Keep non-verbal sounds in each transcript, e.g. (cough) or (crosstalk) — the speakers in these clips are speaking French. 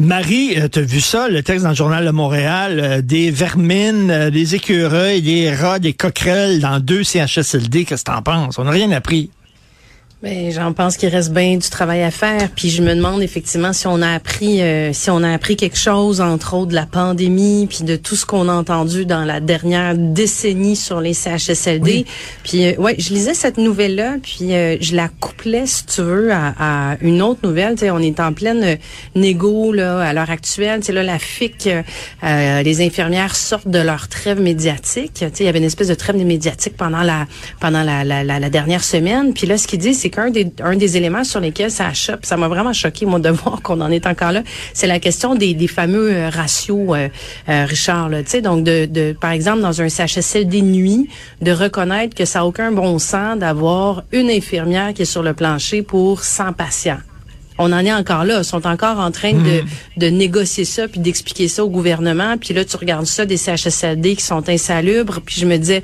Marie, euh, t'as vu ça, le texte dans le journal de Montréal, euh, des vermines, euh, des écureuils, des rats, des coquerelles dans deux CHSLD, qu'est-ce que t'en penses? On n'a rien appris. Ben, j'en pense qu'il reste bien du travail à faire. Puis je me demande effectivement si on a appris, euh, si on a appris quelque chose, entre autres de la pandémie, puis de tout ce qu'on a entendu dans la dernière décennie sur les CHSLD. Puis euh, ouais, je lisais cette nouvelle là, puis euh, je la couplais, si tu veux, à, une autre nouvelle. Tu on est en pleine négo là à l'heure actuelle. Tu là, la FIC, les infirmières sortent de leur trêve médiatique. Tu il y avait une espèce de trêve médiatique pendant la pendant la, la, la, la dernière semaine. Puis là, ce qu'ils disent, c'est qu'un des, un des éléments sur lesquels ça choque, ça m'a vraiment choqué, moi, de (laughs) voir qu'on en est encore là, c'est la question des, des fameux euh, ratios, euh, euh, Richard. Là, donc, de, de, par exemple, dans un CHSL nuits, de reconnaître que ça n'a aucun bon sens d'avoir une infirmière qui est sur le plancher pour 100 patients on en est encore là. Ils sont encore en train de, hmm. de négocier ça puis d'expliquer ça au gouvernement. Puis là, tu regardes ça des CHSLD qui sont insalubres. Puis je me disais,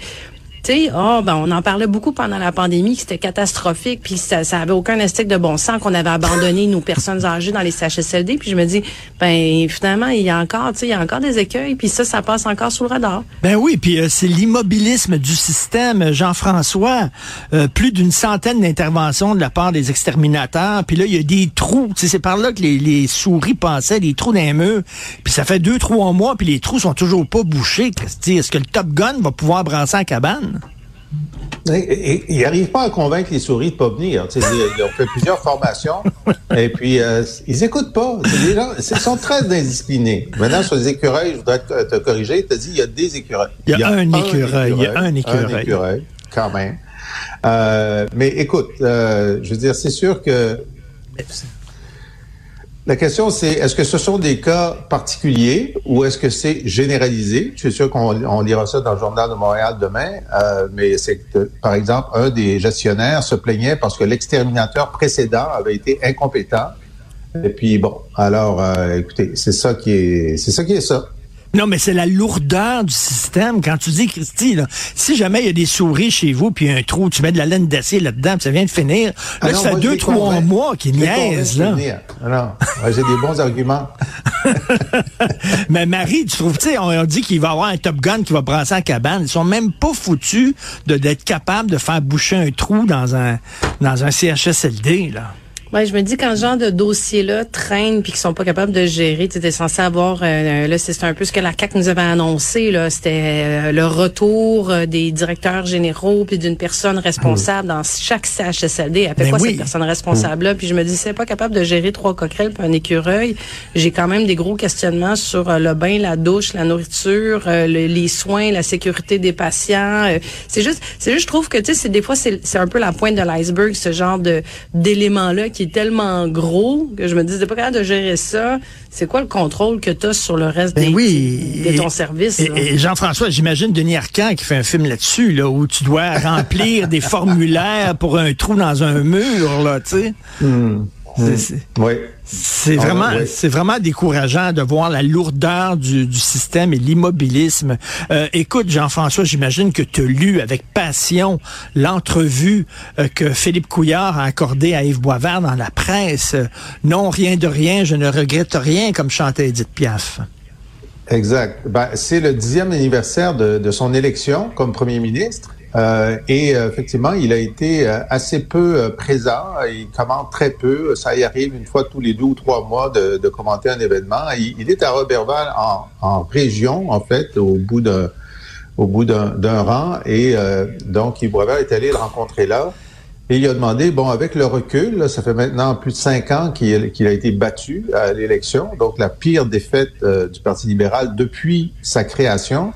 oh, ben, on en parlait beaucoup pendant la pandémie, que c'était catastrophique, puis ça, ça avait aucun instinct de bon sens qu'on avait abandonné (laughs) nos personnes âgées dans les CHSLD. Puis je me dis, ben finalement, il y a encore, tu sais, il y a encore des écueils, puis ça, ça passe encore sous le radar. Ben oui, puis euh, c'est l'immobilisme du système, Jean-François. Euh, plus d'une centaine d'interventions de la part des exterminateurs, puis là, il y a des trous. C'est par là que les, les, souris passaient, des trous les murs. Puis ça fait deux, trois mois, puis les trous sont toujours pas bouchés. Est-ce que le Top Gun va pouvoir brasser en cabane? Ils n'arrivent pas à convaincre les souris de pas venir. ils ont fait plusieurs formations (laughs) et puis euh, ils écoutent pas. Les gens, ils sont très indisciplinés. Maintenant, sur les écureuils, je voudrais te, corriger. Tu as dit il y a des écureuils. Il y a, un, écureuil. Il y a un écureuil. Un écureuil, quand même. Euh, mais écoute, euh, je veux dire, c'est sûr que la question, c'est est-ce que ce sont des cas particuliers ou est-ce que c'est généralisé? Je suis sûr qu'on lira ça dans le journal de Montréal demain, euh, mais c'est que, par exemple, un des gestionnaires se plaignait parce que l'exterminateur précédent avait été incompétent. Et puis bon, alors, euh, écoutez, c'est ça qui est, c'est ça qui est ça. Non, mais c'est la lourdeur du système. Quand tu dis, Christy, là, si jamais il y a des souris chez vous, puis un trou, tu mets de la laine d'acier là-dedans, puis ça vient de finir. Là, ah ça fait deux, trois mois qu'ils niaisent, là. Ah non, j'ai des bons arguments. (laughs) mais Marie, tu trouves, tu sais, on, dit qu'il va y avoir un Top Gun qui va brasser la cabane. Ils sont même pas foutus d'être capables de faire boucher un trou dans un, dans un CHSLD, là. Ouais, je me dis quand ce genre de dossiers-là traînent puis qu'ils sont pas capables de gérer, tu étais censé avoir euh, là c'est un peu ce que la CAC nous avait annoncé là, c'était euh, le retour euh, des directeurs généraux puis d'une personne responsable dans chaque CHSLD. Fait ben quoi cette personne responsable là Puis je me dis c'est pas capable de gérer trois coquerelles puis un écureuil. J'ai quand même des gros questionnements sur le bain, la douche, la nourriture, les soins, la sécurité des patients. c'est juste c'est juste je trouve que tu sais c'est des fois c'est c'est un peu la pointe de l'iceberg ce genre de d'éléments là qui est tellement gros que je me dis, t'es pas capable de gérer ça. C'est quoi le contrôle que tu as sur le reste ben de ton service? Et, Jean-François, j'imagine Denis Arcand qui fait un film là-dessus, là, où tu dois (laughs) remplir des formulaires pour un trou dans un mur, là, tu sais. Hmm. Oui. C'est ah, vraiment, c'est vraiment décourageant de voir la lourdeur du, système et l'immobilisme. Euh, écoute, Jean-François, j'imagine que tu as lu avec passion l'entrevue euh, que Philippe Couillard a accordée à Yves Boisvert dans la presse. non, rien de rien, je ne regrette rien, comme chantait Edith Piaf. Exact. Ben, c'est le dixième anniversaire de son élection comme premier ministre. Euh, et euh, effectivement, il a été euh, assez peu présent. Il commente très peu. Ça y arrive une fois tous les deux ou trois mois de, de commenter un événement. Il, est à Robertval en, en, région, en fait, au bout d'un au bout d'un rang. Et donc, Yves est allé le rencontrer là. Et il a demandé, bon, avec le recul, là, ça fait maintenant plus de cinq ans qu'il a été battu à l'élection, donc la pire défaite du Parti libéral depuis sa création.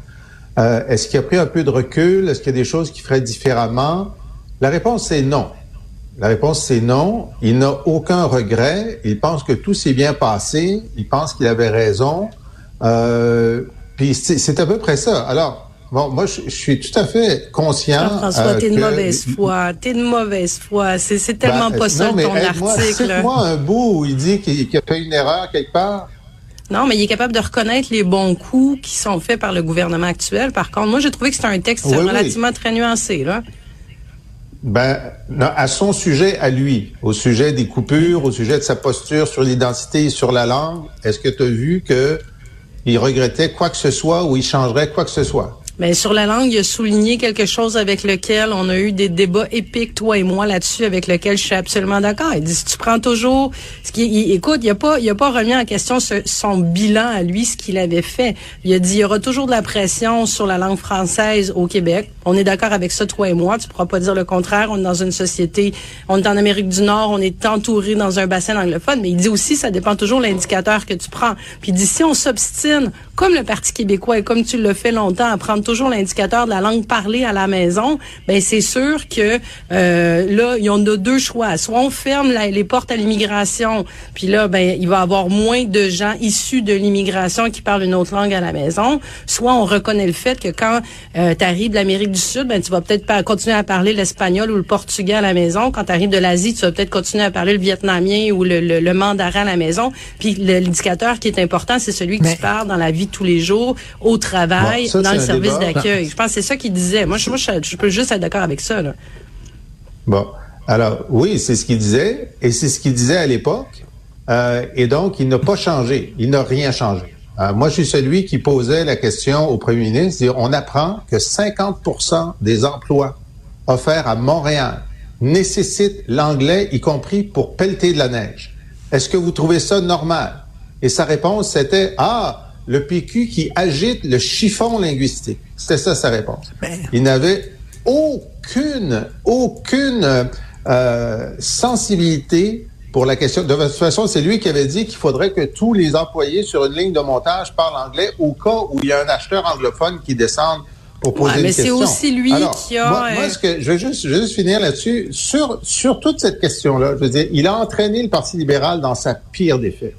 Euh, est-ce qu'il a pris un peu de recul? Est-ce qu'il y a des choses qu'il ferait différemment? La réponse, c'est non. La réponse, c'est non. Il n'a aucun regret. Il pense que tout s'est bien passé. Il pense qu'il avait raison. Euh, puis c'est à peu près ça. Alors, Bon, moi, je, suis tout à fait conscient. François, euh, t'es de mauvaise foi. T'es de mauvaise foi. C'est tellement ben, pas ça ton article. moi un bout où il dit qu'il a fait une erreur quelque part. Non, mais il est capable de reconnaître les bons coups qui sont faits par le gouvernement actuel. Par contre, moi, j'ai trouvé que c'était un texte relativement très nuancé, là. Ben, à son sujet, à lui, au sujet des coupures, au sujet de sa posture sur l'identité et sur la langue, est-ce que tu as vu qu'il regrettait quoi que ce soit ou il changerait quoi que ce soit? Mais sur la langue, il a souligné quelque chose avec lequel on a eu des débats épiques, toi et moi, là-dessus, avec lequel je suis absolument d'accord. Il dit, si tu prends toujours, ce qui, écoute, il a pas, il a pas remis en question son bilan à lui, ce qu'il avait fait. Il a dit, il y aura toujours de la pression sur la langue française au Québec. On est d'accord avec ça, toi et moi. Tu pourras pas dire le contraire. On est dans une société, on est en Amérique du Nord, on est entouré dans un bassin anglophone. Mais il dit aussi, ça dépend toujours de l'indicateur que tu prends. Puis il dit, si on s'obstine, comme le Parti québécois et comme tu le fais longtemps, à prendre toujours l'indicateur de la langue parlée à la maison, ben c'est sûr que euh, là, il y en a deux choix. Soit on ferme les portes à l'immigration, puis là, ben il va y avoir moins de gens issus de l'immigration qui parlent une autre langue à la maison. Soit on reconnaît le fait que quand euh, tu arrives de l'Amérique du Sud, ben tu vas peut-être pas continuer à parler l'espagnol ou le portugais à la maison. Quand tu arrives de l'Asie, tu vas peut-être continuer à parler le vietnamien ou le, le, mandarin à la maison. Puis l'indicateur qui est important, c'est celui que tu parles dans la vie tous les jours, au travail, dans le service d'accueil. Je pense que c'est ça qu'il disait. Moi, je, je, peux juste être d'accord avec ça. Là. Bon. Alors, oui, c'est ce qu'il disait, et c'est ce qu'il disait à l'époque. Euh, et donc, il n'a pas changé. Il n'a rien changé. Euh, moi, je suis celui qui posait la question au premier ministre. On apprend que 50% des emplois offerts à Montréal nécessitent l'anglais, y compris pour pelleter de la neige. Est-ce que vous trouvez ça normal? Et sa réponse, c'était, ah, le PQ qui agite le chiffon linguistique. C'était ça sa réponse. Ben. Il n'avait aucune, aucune euh, sensibilité pour la question. De toute façon, c'est lui qui avait dit qu'il faudrait que tous les employés sur une ligne de montage parlent anglais au cas où il y a un acheteur anglophone qui descende pour poser une question. Mais c'est aussi lui qui a... Moi, moi, ce que, je, vais juste, je vais juste finir là-dessus. Sur, sur toute cette question-là, je veux dire, il a entraîné le Parti libéral dans sa pire défaite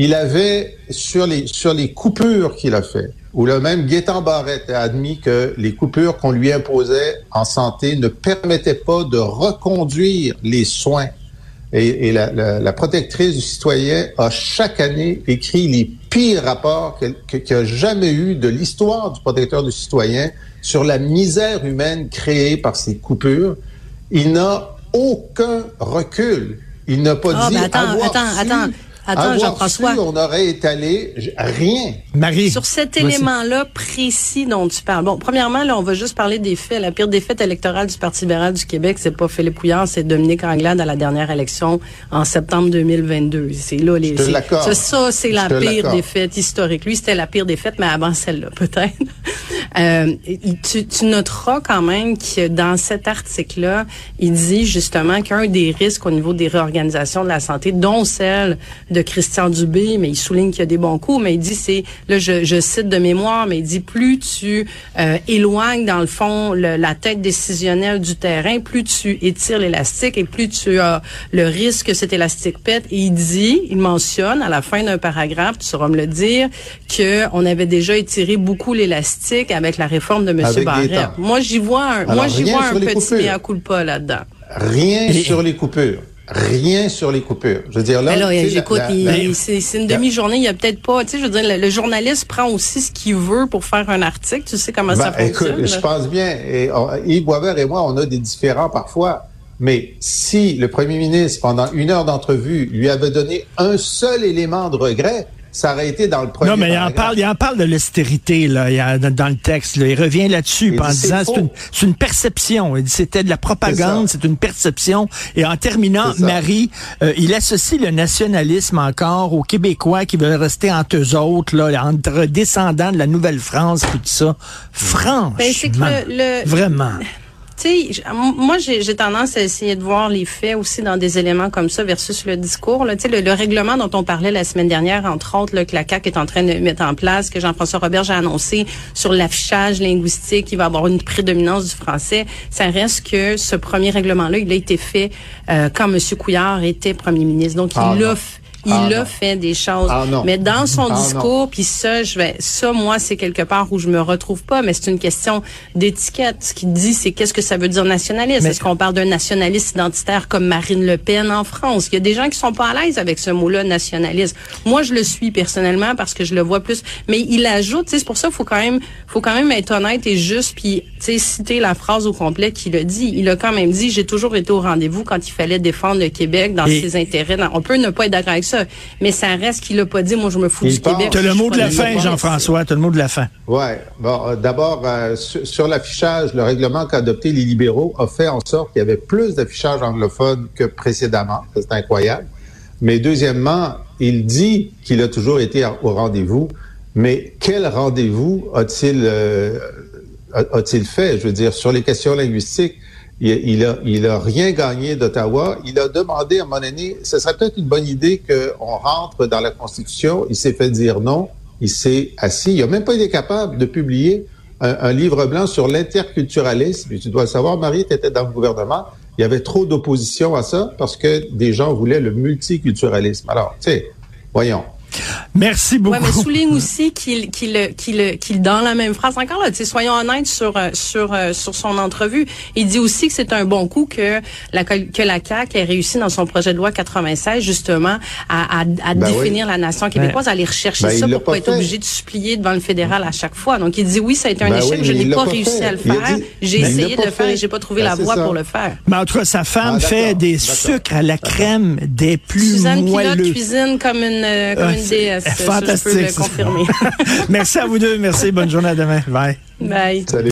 il avait, sur les, sur les coupures qu'il a fait, où le même Gaétan Barrette a admis que les coupures qu'on lui imposait en santé ne permettaient pas de reconduire les soins. Et, la, la, protectrice du citoyen a chaque année écrit les pires rapports qu'il qu a jamais eu de l'histoire du protecteur du citoyen sur la misère humaine créée par ces coupures. Il n'a aucun recul. Il n'a pas oh, dit attends, avoir attends, attends. Attends, Jean-François. on aurait étalé rien. Marie. Sur cet élément-là précis dont tu parles. Bon, premièrement, là, on va juste parler des faits. La pire défaite électorale du Parti libéral du Québec, c'est pas Philippe Couillard, c'est Dominique Anglade à la dernière élection en septembre 2022. C'est là les. Ça, ça c'est la pire défaite historique. Lui, c'était la pire défaite, mais avant celle-là, peut-être. (laughs) Euh, tu, tu noteras quand même que dans cet article-là, il dit justement qu'un des risques au niveau des réorganisations de la santé, dont celle de Christian Dubé, mais il souligne qu'il y a des bons coups, mais il dit c'est, là je, je, cite de mémoire, mais il dit plus tu euh, éloignes dans le fond la tête décisionnelle du terrain, plus tu étires l'élastique et plus tu as le risque que cet élastique pète. Et il dit, il mentionne à la fin d'un paragraphe, tu sauras me le dire, que on avait déjà étiré beaucoup l'élastique avec la réforme de M. Barrette. Moi, j'y vois un, moi, j'y vois un petit mea culpa là-dedans. Rien sur les coupures. Rien sur les coupures. Je veux dire là. Alors, j'écoute, c'est une demi-journée. Il y a peut-être pas. Tu sais, je veux dire, le, journaliste prend aussi ce qu'il veut pour faire un article. Tu sais comment ça ben, fonctionne. Écoute, je pense bien. Et, Yves Boisvert et moi, on a des différends parfois. Mais si le premier ministre, pendant une heure d'entrevue, lui avait donné un seul élément de regret, ça aurait été dans le premier. Non, mais il en parle, il en parle de l'austérité là, dans le texte. Il revient là-dessus en disant c'est une, une, perception. Il dit c'était de la propagande, c'est une perception. Et en terminant, Marie, euh, il associe le nationalisme encore aux Québécois qui veulent rester entre eux autres, là, entre descendants de la Nouvelle-France et tout ça. Franchement, ben, le, vraiment tu sais, moi, j'ai tendance à essayer de voir les faits aussi dans des éléments comme ça versus le discours. Tu sais, le, règlement dont on parlait la semaine dernière, entre autres, là, que la CAQ est en train de mettre en place, que Jean-François Robert a annoncé sur l'affichage linguistique, il va avoir une prédominance du français. Ça reste que ce premier règlement-là, il a été fait euh, quand M. Couillard était premier ministre. Donc, il ah, Il Ah, a non. fait des choses. Ah, non. Mais dans son Ah, discours, puis ça, je vais, ça, moi, c'est quelque part où je me retrouve pas, mais c'est une question d'étiquette. Ce qu'il dit, c'est qu'est-ce que ça veut dire nationaliste? Est-ce qu'on parle d'un nationaliste identitaire comme Marine Le Pen en France? Il y a des gens qui sont pas à l'aise avec ce mot-là, nationaliste. Moi, je le suis personnellement parce que je le vois plus. Mais il ajoute, c'est pour ça qu'il faut quand même, faut quand même être honnête et juste, puis, citer la phrase au complet qu'il a dit. Il a quand même dit, j'ai toujours été au rendez-vous quand il fallait défendre le Québec dans Et- ses intérêts. Dans- on peut ne pas être d'accord avec ça, mais ça reste qu'il a pas dit, moi, je me fous Il du pense- Québec. T'as le je suis mot de la fin. Jean-François. T'as le mot de la fin. Ouais. Bon, euh, d'abord, euh, sur, sur l'affichage, le règlement qu'a adopté les libéraux a fait en sorte qu'il y avait plus d'affichage anglophone que précédemment. C'est incroyable. Mais deuxièmement, il dit qu'il a toujours été au rendez-vous. Mais quel rendez-vous a-t-il euh, a- a-t-il fait? Je veux dire, sur les questions linguistiques, il, il a, il a rien gagné d'Ottawa. Il a demandé à un moment ce serait peut-être une bonne idée qu'on rentre dans la Constitution. Il s'est fait dire non. Il s'est assis. Il n'a même pas été capable de publier un, livre blanc sur l'interculturalisme. Tu dois le savoir, Marie, tu étais dans le gouvernement. Il y avait trop d'opposition à ça parce que des gens voulaient le multiculturalisme. Alors, tu sais, voyons. Merci beaucoup. Ouais, mais souligne aussi qu'il qu'il qu'il qu'il dans la même phrase encore là, tu sais soyons honnêtes sur euh, sur euh, sur son entrevue, il dit aussi que c'est un bon coup que la que la CAQ ait réussi dans son projet de loi 96 justement à à, à Ben définir la nation québécoise, à aller rechercher Ben, ça pour pas pas être obligé de supplier devant le fédéral à chaque fois. Donc il dit oui, ça a été un Ben échec, oui, je n'ai pas pas réussi à le faire. dit- J'ai Ben, essayé de le faire et j'ai pas trouvé Ben, la voie ça. pour le faire. Mais en tout cas, sa femme Ah, fait des d'accord. sucres à la crème des plus Suzanne Pilote cuisine comme une euh, comme Ça, je peux fantastique, le ça. confirmer. (laughs) Merci à vous deux. Merci. Bonne journée à demain. Bye. Bye. Salut.